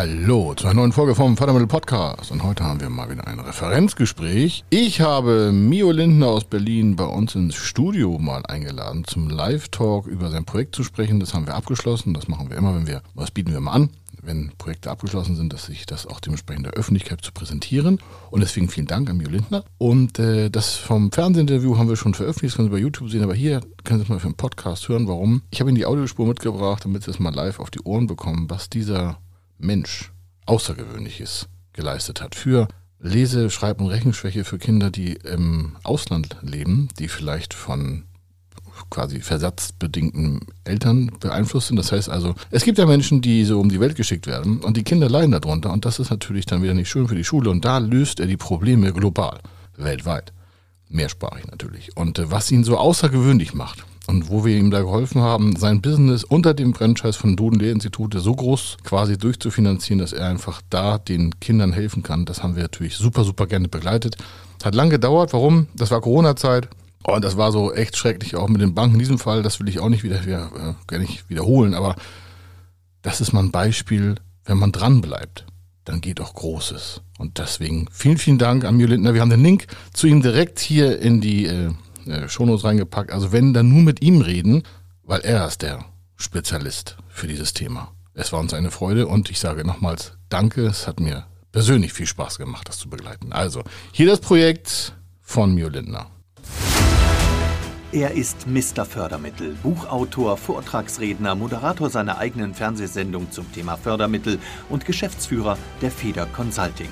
Hallo zu einer neuen Folge vom Fördermittel Podcast. Und heute haben wir mal wieder ein Referenzgespräch. Ich habe Mio Lindner aus Berlin bei uns ins Studio mal eingeladen, zum Live-Talk über sein Projekt zu sprechen. Das haben wir abgeschlossen. Das machen wir immer, wenn wir, was bieten wir immer an? wenn Projekte abgeschlossen sind, dass sich das auch dementsprechend der Öffentlichkeit zu präsentieren. Und deswegen vielen Dank an Mio Lindner. Und äh, das vom Fernsehinterview haben wir schon veröffentlicht, das können Sie bei YouTube sehen, aber hier können Sie es mal für einen Podcast hören. Warum? Ich habe Ihnen die Audiospur mitgebracht, damit Sie es mal live auf die Ohren bekommen, was dieser Mensch Außergewöhnliches geleistet hat für Lese-, Schreib- und Rechenschwäche für Kinder, die im Ausland leben, die vielleicht von quasi versatzbedingten Eltern beeinflusst sind. Das heißt also, es gibt ja Menschen, die so um die Welt geschickt werden und die Kinder leiden darunter und das ist natürlich dann wieder nicht schön für die Schule und da löst er die Probleme global, weltweit. Mehrsprachig natürlich. Und äh, was ihn so außergewöhnlich macht, und wo wir ihm da geholfen haben, sein Business unter dem Franchise von Duden-Lehrinstitute so groß quasi durchzufinanzieren, dass er einfach da den Kindern helfen kann. Das haben wir natürlich super, super gerne begleitet. Hat lang gedauert. Warum? Das war Corona-Zeit. Und oh, das war so echt schrecklich, auch mit den Banken in diesem Fall. Das will ich auch nicht wieder, wieder äh, gar nicht wiederholen. Aber das ist mal ein Beispiel, wenn man dran bleibt, dann geht auch Großes. Und deswegen vielen, vielen Dank an Mio Lindner. Wir haben den Link zu ihm direkt hier in die äh, äh, Shownotes reingepackt. Also wenn, dann nur mit ihm reden, weil er ist der Spezialist für dieses Thema. Es war uns eine Freude und ich sage nochmals Danke. Es hat mir persönlich viel Spaß gemacht, das zu begleiten. Also, hier das Projekt von Mio Lindner. Er ist Mr. Fördermittel, Buchautor, Vortragsredner, Moderator seiner eigenen Fernsehsendung zum Thema Fördermittel und Geschäftsführer der Feder Consulting.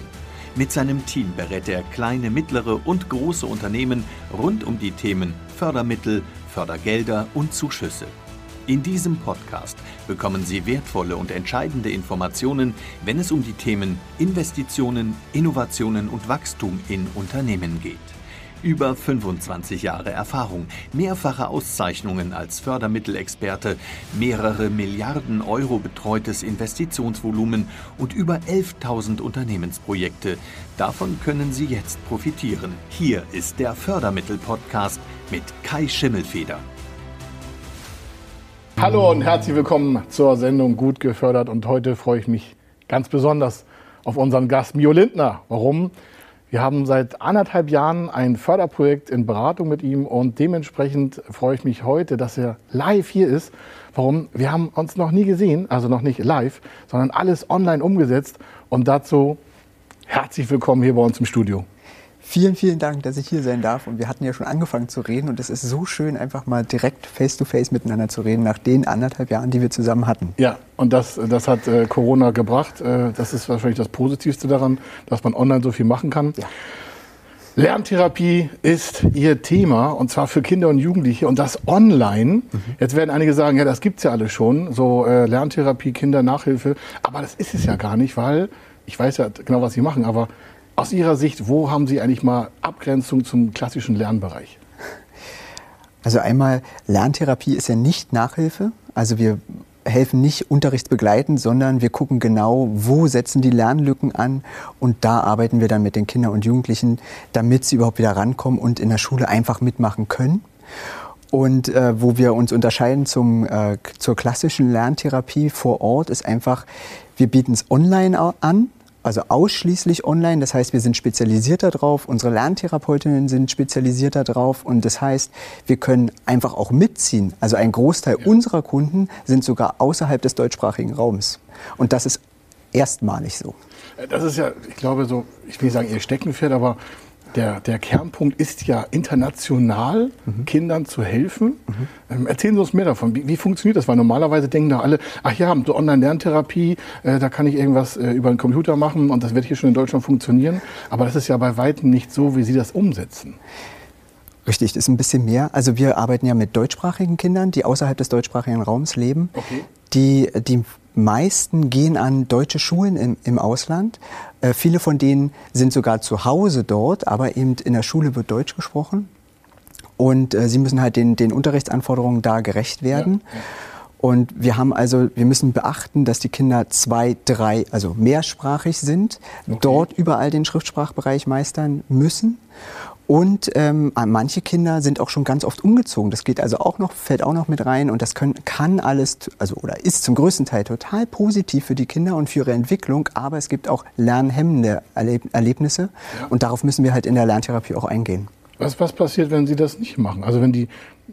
Mit seinem Team berät er kleine, mittlere und große Unternehmen rund um die Themen Fördermittel, Fördergelder und Zuschüsse. In diesem Podcast bekommen Sie wertvolle und entscheidende Informationen, wenn es um die Themen Investitionen, Innovationen und Wachstum in Unternehmen geht. Über 25 Jahre Erfahrung, mehrfache Auszeichnungen als Fördermittelexperte, mehrere Milliarden Euro betreutes Investitionsvolumen und über 11.000 Unternehmensprojekte. Davon können Sie jetzt profitieren. Hier ist der Fördermittel-Podcast mit Kai Schimmelfeder. Hallo und herzlich willkommen zur Sendung Gut gefördert. Und heute freue ich mich ganz besonders auf unseren Gast Mio Lindner. Warum? Wir haben seit anderthalb Jahren ein Förderprojekt in Beratung mit ihm und dementsprechend freue ich mich heute, dass er live hier ist. Warum? Wir haben uns noch nie gesehen, also noch nicht live, sondern alles online umgesetzt. Und dazu herzlich willkommen hier bei uns im Studio. Vielen, vielen Dank, dass ich hier sein darf. Und wir hatten ja schon angefangen zu reden. Und es ist so schön, einfach mal direkt face-to-face -face miteinander zu reden, nach den anderthalb Jahren, die wir zusammen hatten. Ja, und das, das hat äh, Corona gebracht. Äh, das ist wahrscheinlich das Positivste daran, dass man online so viel machen kann. Ja. Lerntherapie ist Ihr Thema und zwar für Kinder und Jugendliche und das online. Mhm. Jetzt werden einige sagen, ja, das gibt's ja alle schon, so äh, Lerntherapie, Kindernachhilfe. Aber das ist es ja gar nicht, weil ich weiß ja genau, was Sie machen, aber aus Ihrer Sicht, wo haben Sie eigentlich mal Abgrenzung zum klassischen Lernbereich? Also einmal, Lerntherapie ist ja nicht Nachhilfe. Also wir helfen nicht unterrichtsbegleitend, sondern wir gucken genau, wo setzen die Lernlücken an und da arbeiten wir dann mit den Kindern und Jugendlichen, damit sie überhaupt wieder rankommen und in der Schule einfach mitmachen können. Und äh, wo wir uns unterscheiden zum, äh, zur klassischen Lerntherapie vor Ort, ist einfach, wir bieten es online an, also ausschließlich online. Das heißt, wir sind spezialisiert darauf, unsere Lerntherapeutinnen sind spezialisiert darauf und das heißt, wir können einfach auch mitziehen. Also ein Großteil ja. unserer Kunden sind sogar außerhalb des deutschsprachigen Raums. Und das ist erstmalig so. Das ist ja, ich glaube, so, ich will sagen, ihr Steckenpferd, aber der, der Kernpunkt ist ja international mhm. Kindern zu helfen. Mhm. Ähm, erzählen Sie uns mehr davon. Wie, wie, funktioniert das? Weil normalerweise denken doch alle, ach ja, so Online-Lerntherapie, äh, da kann ich irgendwas äh, über den Computer machen und das wird hier schon in Deutschland funktionieren. Aber das ist ja bei weitem nicht so, wie Sie das umsetzen. Richtig, das ist ein bisschen mehr. Also wir arbeiten ja mit deutschsprachigen Kindern, die außerhalb des deutschsprachigen Raums leben. Okay. Die, die meisten gehen an deutsche Schulen im, im Ausland. Äh, viele von denen sind sogar zu Hause dort, aber eben in der Schule wird Deutsch gesprochen. Und äh, sie müssen halt den, den Unterrichtsanforderungen da gerecht werden. Ja, ja. Und wir haben also, wir müssen beachten, dass die Kinder zwei, drei, also mehrsprachig sind, okay. dort überall den Schriftsprachbereich meistern müssen. Und ähm, manche Kinder sind auch schon ganz oft umgezogen. Das geht also auch noch, fällt auch noch mit rein. Und das können, kann alles, also oder ist zum größten Teil total positiv für die Kinder und für ihre Entwicklung. Aber es gibt auch lernhemmende Erleb Erlebnisse. Ja. Und darauf müssen wir halt in der Lerntherapie auch eingehen. Was, was passiert, wenn Sie das nicht machen? Also wenn die,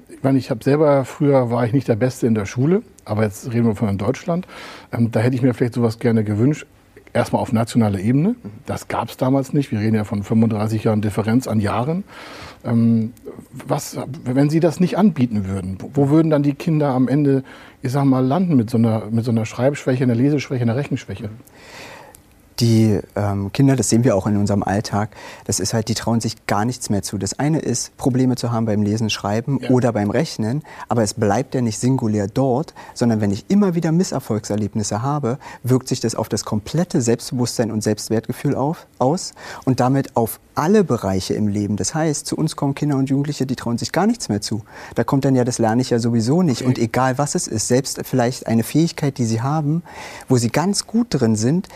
ich meine, ich habe selber, früher war ich nicht der Beste in der Schule, aber jetzt reden wir von Deutschland. Ähm, da hätte ich mir vielleicht sowas gerne gewünscht erstmal auf nationaler Ebene. Das gab es damals nicht. Wir reden ja von 35 Jahren Differenz an Jahren. Ähm, was, wenn Sie das nicht anbieten würden, wo würden dann die Kinder am Ende, ich sag mal, landen mit so einer, mit so einer Schreibschwäche, einer Leseschwäche, einer Rechenschwäche? Die ähm, Kinder, das sehen wir auch in unserem Alltag, das ist halt, die trauen sich gar nichts mehr zu. Das eine ist, Probleme zu haben beim Lesen, Schreiben ja. oder beim Rechnen, aber es bleibt ja nicht singulär dort, sondern wenn ich immer wieder Misserfolgserlebnisse habe, wirkt sich das auf das komplette Selbstbewusstsein und Selbstwertgefühl auf, aus und damit auf alle Bereiche im Leben. Das heißt, zu uns kommen Kinder und Jugendliche, die trauen sich gar nichts mehr zu. Da kommt dann ja, das lerne ich ja sowieso nicht. Okay. Und egal was es ist, selbst vielleicht eine Fähigkeit, die sie haben, wo sie ganz gut drin sind,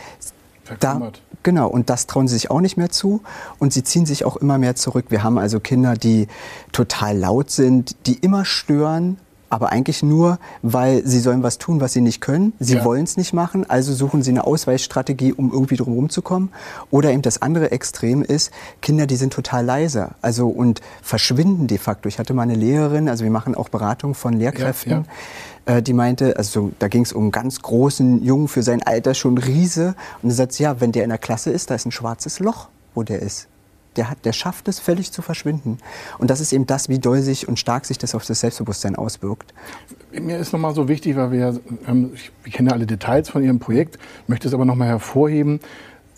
da, genau, und das trauen sie sich auch nicht mehr zu und sie ziehen sich auch immer mehr zurück. Wir haben also Kinder, die total laut sind, die immer stören, aber eigentlich nur, weil sie sollen was tun, was sie nicht können. Sie ja. wollen es nicht machen, also suchen sie eine Ausweichstrategie, um irgendwie drum zu kommen. Oder eben das andere Extrem ist, Kinder, die sind total leise, also und verschwinden de facto. Ich hatte mal eine Lehrerin, also wir machen auch Beratung von Lehrkräften. Ja, ja äh, die meinte, also da ging es um einen ganz großen Jungen für sein Alter, schon Riese. Und sie sagt, ja, wenn der in der Klasse ist, da ist ein schwarzes Loch, wo der ist. Der, hat, der schafft es völlig zu verschwinden. Und das ist eben das, wie doll sich und stark sich das auf das Selbstbewusstsein auswirkt. Mir ist nochmal so wichtig, weil wir, ähm, ich kenne alle Details von Ihrem Projekt, möchte es aber nochmal hervorheben,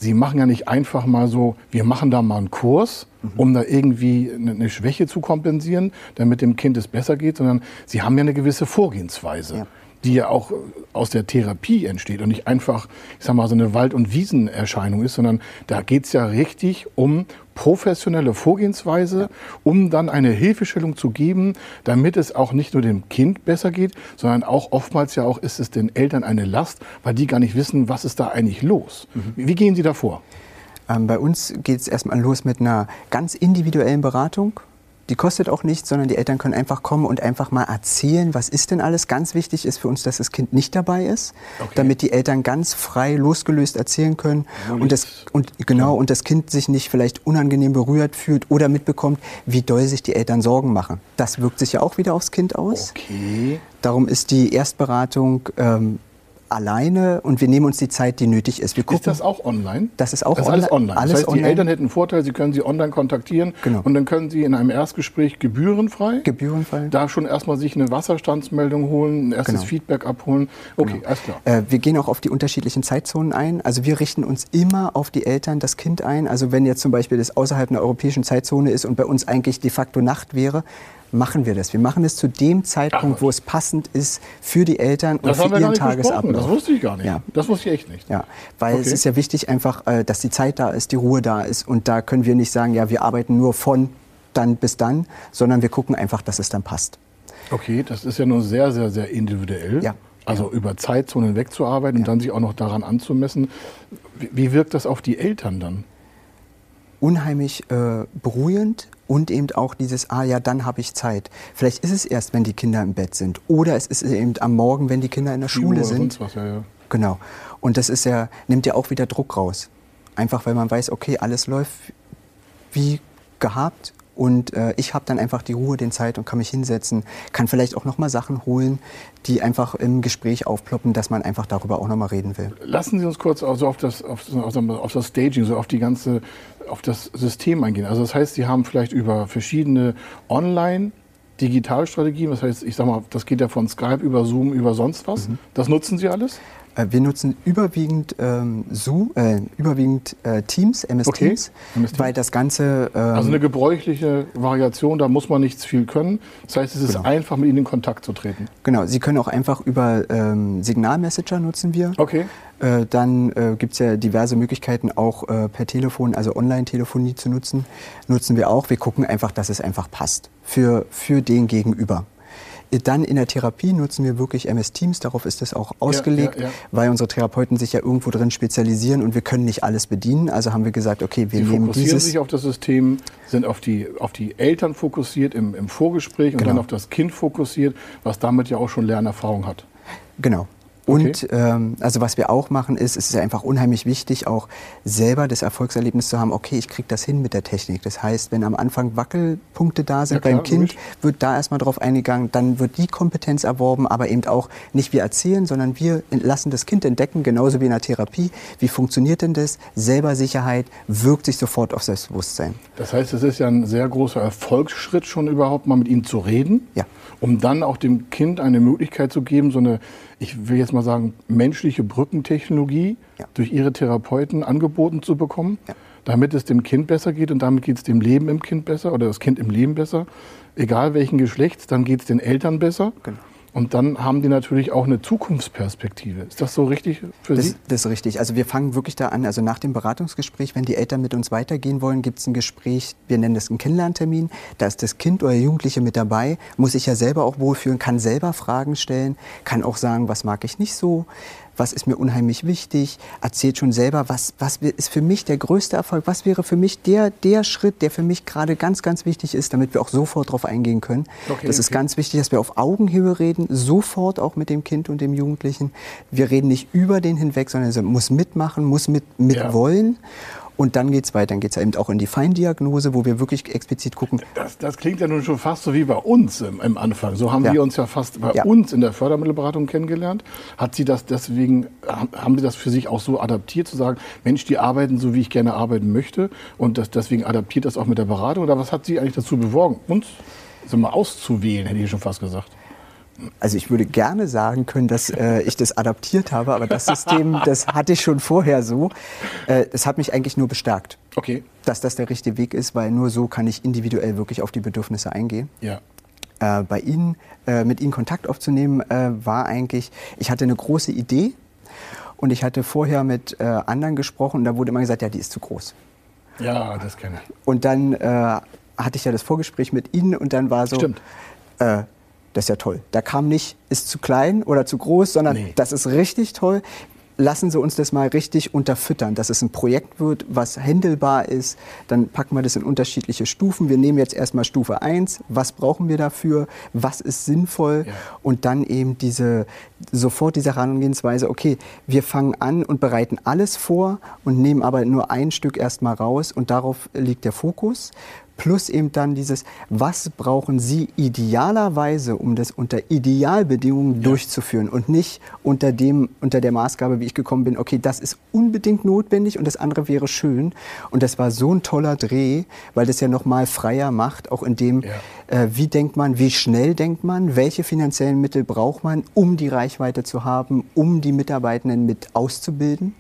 Sie machen ja nicht einfach mal so, wir machen da mal einen Kurs, um da irgendwie eine Schwäche zu kompensieren, damit dem Kind es besser geht, sondern Sie haben ja eine gewisse Vorgehensweise. Ja die ja auch aus der Therapie entsteht und nicht einfach, ich sag mal, so eine Wald- und Wiesenerscheinung ist, sondern da geht es ja richtig um professionelle Vorgehensweise, um dann eine Hilfestellung zu geben, damit es auch nicht nur dem Kind besser geht, sondern auch oftmals ja auch ist es den Eltern eine Last, weil die gar nicht wissen, was ist da eigentlich los. Mhm. Wie gehen Sie da vor? Ähm, bei uns geht es erstmal los mit einer ganz individuellen Beratung die kostet auch nichts, sondern die Eltern können einfach kommen und einfach mal erzählen, was ist denn alles. Ganz wichtig ist für uns, dass das Kind nicht dabei ist, okay. damit die Eltern ganz frei, losgelöst erzählen können und das, und, genau, und das Kind sich nicht vielleicht unangenehm berührt fühlt oder mitbekommt, wie doll sich die Eltern Sorgen machen. Das wirkt sich ja auch wieder aufs Kind aus. Okay. Darum ist die Erstberatung ähm, alleine und wir nehmen uns die Zeit, die nötig ist. Wir gucken, ist das auch online? Das ist auch das ist alles online. Alles das heißt, online. die Eltern hätten einen Vorteil, sie können sie online kontaktieren genau. und dann können sie in einem Erstgespräch gebührenfrei, gebührenfrei. da schon erstmal sich eine Wasserstandsmeldung holen, ein erstes genau. Feedback abholen. Okay, genau. alles klar. Äh, wir gehen auch auf die unterschiedlichen Zeitzonen ein. Also wir richten uns immer auf die Eltern, das Kind ein. Also wenn jetzt zum Beispiel das außerhalb einer europäischen Zeitzone ist und bei uns eigentlich de facto Nacht wäre, machen wir das. Wir machen es zu dem Zeitpunkt, Ach, wo es passend ist für die Eltern und für ihren Tagesablauf. Das wusste ich gar nicht. Ja. Das wusste ich echt nicht. Ja, weil okay. es ist ja wichtig einfach, äh, dass die Zeit da ist, die Ruhe da ist und da können wir nicht sagen, ja, wir arbeiten nur von dann bis dann, sondern wir gucken einfach, dass es dann passt. Okay, das ist ja nur sehr, sehr, sehr individuell. Ja. Also über Zeitzonen wegzuarbeiten ja. und dann sich auch noch daran anzumessen. Wie wirkt das auf die Eltern dann? Unheimlich äh, beruhigend, und eben auch dieses, ah ja, dann habe ich Zeit. Vielleicht ist es erst, wenn die Kinder im Bett sind. Oder es ist eben am Morgen, wenn die Kinder in der Schule sind. Was, ja, ja. Genau. Und das ist ja, nimmt ja auch wieder Druck raus. Einfach weil man weiß, okay, alles läuft wie gehabt und äh, ich habe dann einfach die Ruhe, den Zeit und kann mich hinsetzen, kann vielleicht auch nochmal Sachen holen, die einfach im Gespräch aufploppen, dass man einfach darüber auch nochmal reden will. Lassen Sie uns kurz also auf, das, auf, auf das Staging, so auf die ganze, auf das System eingehen. Also das heißt, Sie haben vielleicht über verschiedene Online- Digitalstrategien, das heißt, ich sag mal, das geht ja von Skype über Zoom, über sonst was. Mhm. Das nutzen Sie alles? Äh, wir nutzen überwiegend ähm, Zoom, äh, überwiegend äh, Teams, MS okay. Teams, MS weil das Ganze. Ähm, also eine gebräuchliche Variation, da muss man nichts viel können. Das heißt, es ist genau. einfach, mit Ihnen in Kontakt zu treten. Genau, Sie können auch einfach über ähm, Signalmessenger nutzen wir. Okay. Äh, dann äh, gibt es ja diverse Möglichkeiten, auch äh, per Telefon, also Online-Telefonie zu nutzen. Nutzen wir auch. Wir gucken einfach, dass es einfach passt für, für den Gegenüber. Dann in der Therapie nutzen wir wirklich MS Teams, darauf ist es auch ausgelegt, ja, ja, ja. weil unsere Therapeuten sich ja irgendwo drin spezialisieren und wir können nicht alles bedienen. Also haben wir gesagt, okay, wir Sie nehmen fokussieren dieses. sich auf das System, sind auf die, auf die Eltern fokussiert im, im Vorgespräch und Genau. dann auf das Kind fokussiert, was damit ja auch schon Lernerfahrung hat. Genau. Okay. Und ähm, also was wir auch machen ist, es ist einfach unheimlich wichtig, auch selber das Erfolgserlebnis zu haben, okay, ich kriege das hin mit der Technik. Das heißt, wenn am Anfang Wackelpunkte da sind Ja, klar, beim Kind, logisch. wird da erstmal drauf eingegangen, dann wird die Kompetenz erworben, aber eben auch nicht wir erzählen, sondern wir lassen das Kind entdecken, genauso wie in der Therapie. Wie funktioniert denn das? Selber Sicherheit wirkt sich sofort auf Selbstbewusstsein. Das heißt, es ist ja ein sehr großer Erfolgsschritt schon überhaupt mal mit ihnen zu reden, Ja. Um dann auch dem Kind eine Möglichkeit zu geben, so eine, ich will jetzt mal sagen, menschliche Brückentechnologie Ja. durch ihre Therapeuten angeboten zu bekommen, Ja. damit es dem Kind besser geht und damit geht es dem Leben im Kind besser oder das Kind im Leben besser, egal welchen Geschlechts, dann geht es den Eltern besser. Genau. Und dann haben die natürlich auch eine Zukunftsperspektive. Ist das so richtig für Sie? Das, das ist richtig. Also wir fangen wirklich da an. Also nach dem Beratungsgespräch, wenn die Eltern mit uns weitergehen wollen, gibt es ein Gespräch, wir nennen das einen Kennenlerntermin. Da ist das Kind oder Jugendliche mit dabei, muss sich ja selber auch wohlfühlen, kann selber Fragen stellen, kann auch sagen, was mag ich nicht so, was ist mir unheimlich wichtig, erzählt schon selber, was, was ist für mich der größte Erfolg, was wäre für mich der, der Schritt, der für mich gerade ganz, ganz wichtig ist, damit wir auch sofort darauf eingehen können. Okay, das ist okay. ganz wichtig, dass wir auf Augenhöhe reden, sofort auch mit dem Kind und dem Jugendlichen. Wir reden nicht über den hinweg, sondern er muss mitmachen, muss mit, mit Ja. wollen. Und dann geht es weiter. Dann geht es eben auch in die Feindiagnose, wo wir wirklich explizit gucken, Das, das klingt ja nun schon fast so wie bei uns im, im Anfang. So haben Ja. wir uns ja fast bei Ja. uns in der Fördermittelberatung kennengelernt. Hat sie das deswegen, haben- Sie das für sich auch so adaptiert, zu sagen, Mensch, die arbeiten so, wie ich gerne arbeiten möchte und das, deswegen adaptiert das auch mit der Beratung? Oder was hat Sie eigentlich dazu bewogen, uns so mal auszuwählen, hätte ich schon fast gesagt? Also ich würde gerne sagen können, dass äh, ich das adaptiert habe, aber das System, das hatte ich schon vorher so. Äh, es hat mich eigentlich nur bestärkt, Okay, dass das der richtige Weg ist, weil nur so kann ich individuell wirklich auf die Bedürfnisse eingehen. ja. Äh, bei Ihnen, äh, mit Ihnen Kontakt aufzunehmen, äh, war eigentlich, ich hatte eine große Idee und ich hatte vorher mit äh, anderen gesprochen und da wurde immer gesagt, ja, die ist zu groß. Ja, das kenne ich. Und dann äh, hatte ich ja das Vorgespräch mit Ihnen und dann war so, Stimmt. Das ist ja toll. Da kam nicht, ist zu klein oder zu groß, sondern Nee. das ist richtig toll. Lassen Sie uns das mal richtig unterfüttern, dass es ein Projekt wird, was händelbar ist. Dann packen wir das in unterschiedliche Stufen. Wir nehmen jetzt erstmal Stufe 1. Was brauchen wir dafür? Was ist sinnvoll? Ja. Und dann eben diese, sofort diese Herangehensweise, okay, wir fangen an und bereiten alles vor und nehmen aber nur ein Stück erstmal raus und darauf liegt der Fokus. Plus eben dann dieses, was brauchen Sie idealerweise, um das unter Idealbedingungen durchzuführen und nicht unter, dem, unter der Maßgabe, wie ich gekommen bin, okay, das ist unbedingt notwendig und das andere wäre schön. Und das war so ein toller Dreh, weil das ja nochmal freier macht, auch in dem, Ja. äh, wie denkt man, wie schnell denkt man, welche finanziellen Mittel braucht man, um die Reichweite zu haben, um die Mitarbeitenden mit auszubilden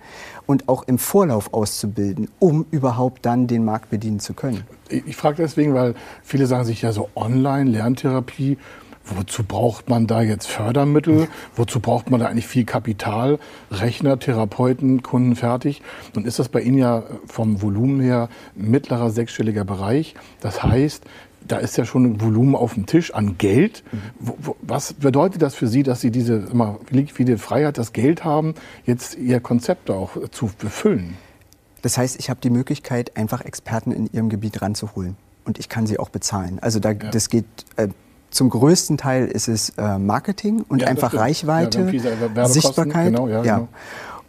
und auch im Vorlauf auszubilden, um überhaupt dann den Markt bedienen zu können. Ich frage deswegen, weil viele sagen sich ja so Online-Lerntherapie. Wozu braucht man da jetzt Fördermittel? Wozu braucht man da eigentlich viel Kapital? Rechner, Therapeuten, Kunden fertig? Nun ist das bei Ihnen ja vom Volumen her mittlerer sechsstelliger Bereich. Das heißt, da ist ja schon ein Volumen auf dem Tisch an Geld. Wo, was bedeutet das für Sie, dass Sie diese immer, liquide Freiheit, das Geld haben, jetzt Ihr Konzept auch zu befüllen? Das heißt, ich habe die Möglichkeit, einfach Experten in ihrem Gebiet ranzuholen. Und ich kann sie auch bezahlen. Also da, das geht äh, zum größten Teil ist es äh, Marketing und Ja, einfach. Ja, Reichweite, Werbekosten, Sichtbarkeit. genau, ja, genau.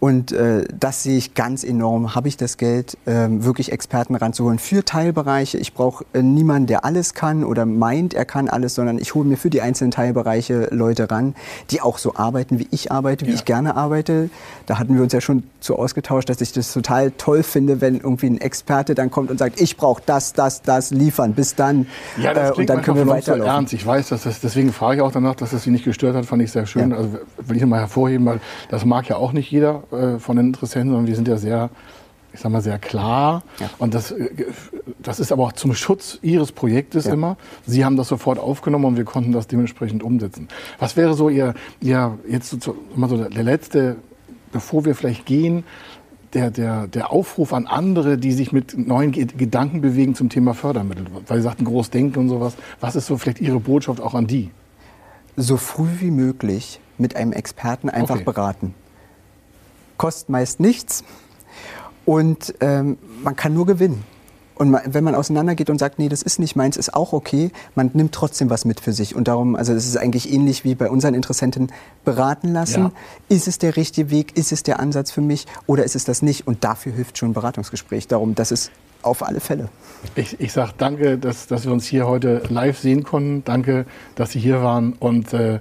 Und äh, das sehe ich ganz enorm. Habe ich das Geld, ähm, wirklich Experten ranzuholen für Teilbereiche. Ich brauche äh, niemanden, der alles kann oder meint, er kann alles, sondern ich hole mir für die einzelnen Teilbereiche Leute ran, die auch so arbeiten, wie ich arbeite, wie Ja. ich gerne arbeite. Da hatten wir uns ja schon zu ausgetauscht, dass ich das total toll finde, wenn irgendwie ein Experte dann kommt und sagt, ich brauche das, das, das, liefern, bis dann. Ja, das Äh, und dann können wir uns so weiterlaufen. ernst. Ich weiß, dass das, deswegen frage ich auch danach, dass das Sie nicht gestört hat, fand ich sehr schön. Ja. Also will ich nochmal hervorheben, weil das mag ja auch nicht jeder äh, von den Interessenten, sondern wir sind ja sehr, ich sag mal, sehr klar. Ja. Und das, äh, das ist aber auch zum Schutz Ihres Projektes Ja. immer. Sie haben das sofort aufgenommen und wir konnten das dementsprechend umsetzen. Was wäre so Ihr, Ihr jetzt so, so, mal so der letzte, bevor wir vielleicht gehen, der, der, der Aufruf an andere, die sich mit neuen Ge- Gedanken bewegen zum Thema Fördermittel, weil Sie sagten Großdenken und sowas. Was ist so vielleicht Ihre Botschaft auch an die? so früh wie möglich mit einem Experten einfach Okay. beraten. Kostet meist nichts und ähm, man kann nur gewinnen. Und wenn man auseinandergeht und sagt, nee, das ist nicht meins, ist auch okay, man nimmt trotzdem was mit für sich. Und darum, also das ist eigentlich ähnlich wie bei unseren Interessenten beraten lassen. Ja. Ist es der richtige Weg? Ist es der Ansatz für mich? Oder ist es das nicht? Und dafür hilft schon ein Beratungsgespräch. Darum, das ist auf alle Fälle. Ich, ich sage danke, dass, dass wir uns hier heute live sehen konnten. Danke, dass Sie hier waren. Und äh,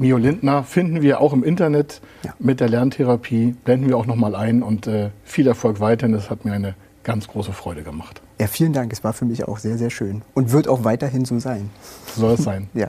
Mio Lindner finden wir auch im Internet Ja. mit der Lerntherapie. Blenden wir auch nochmal ein. Und äh, viel Erfolg weiterhin. Das hat mir eine ganz große Freude gemacht. Ja, vielen Dank. Es war für mich auch sehr, sehr schön. Und wird auch weiterhin so sein. So soll es sein. Ja.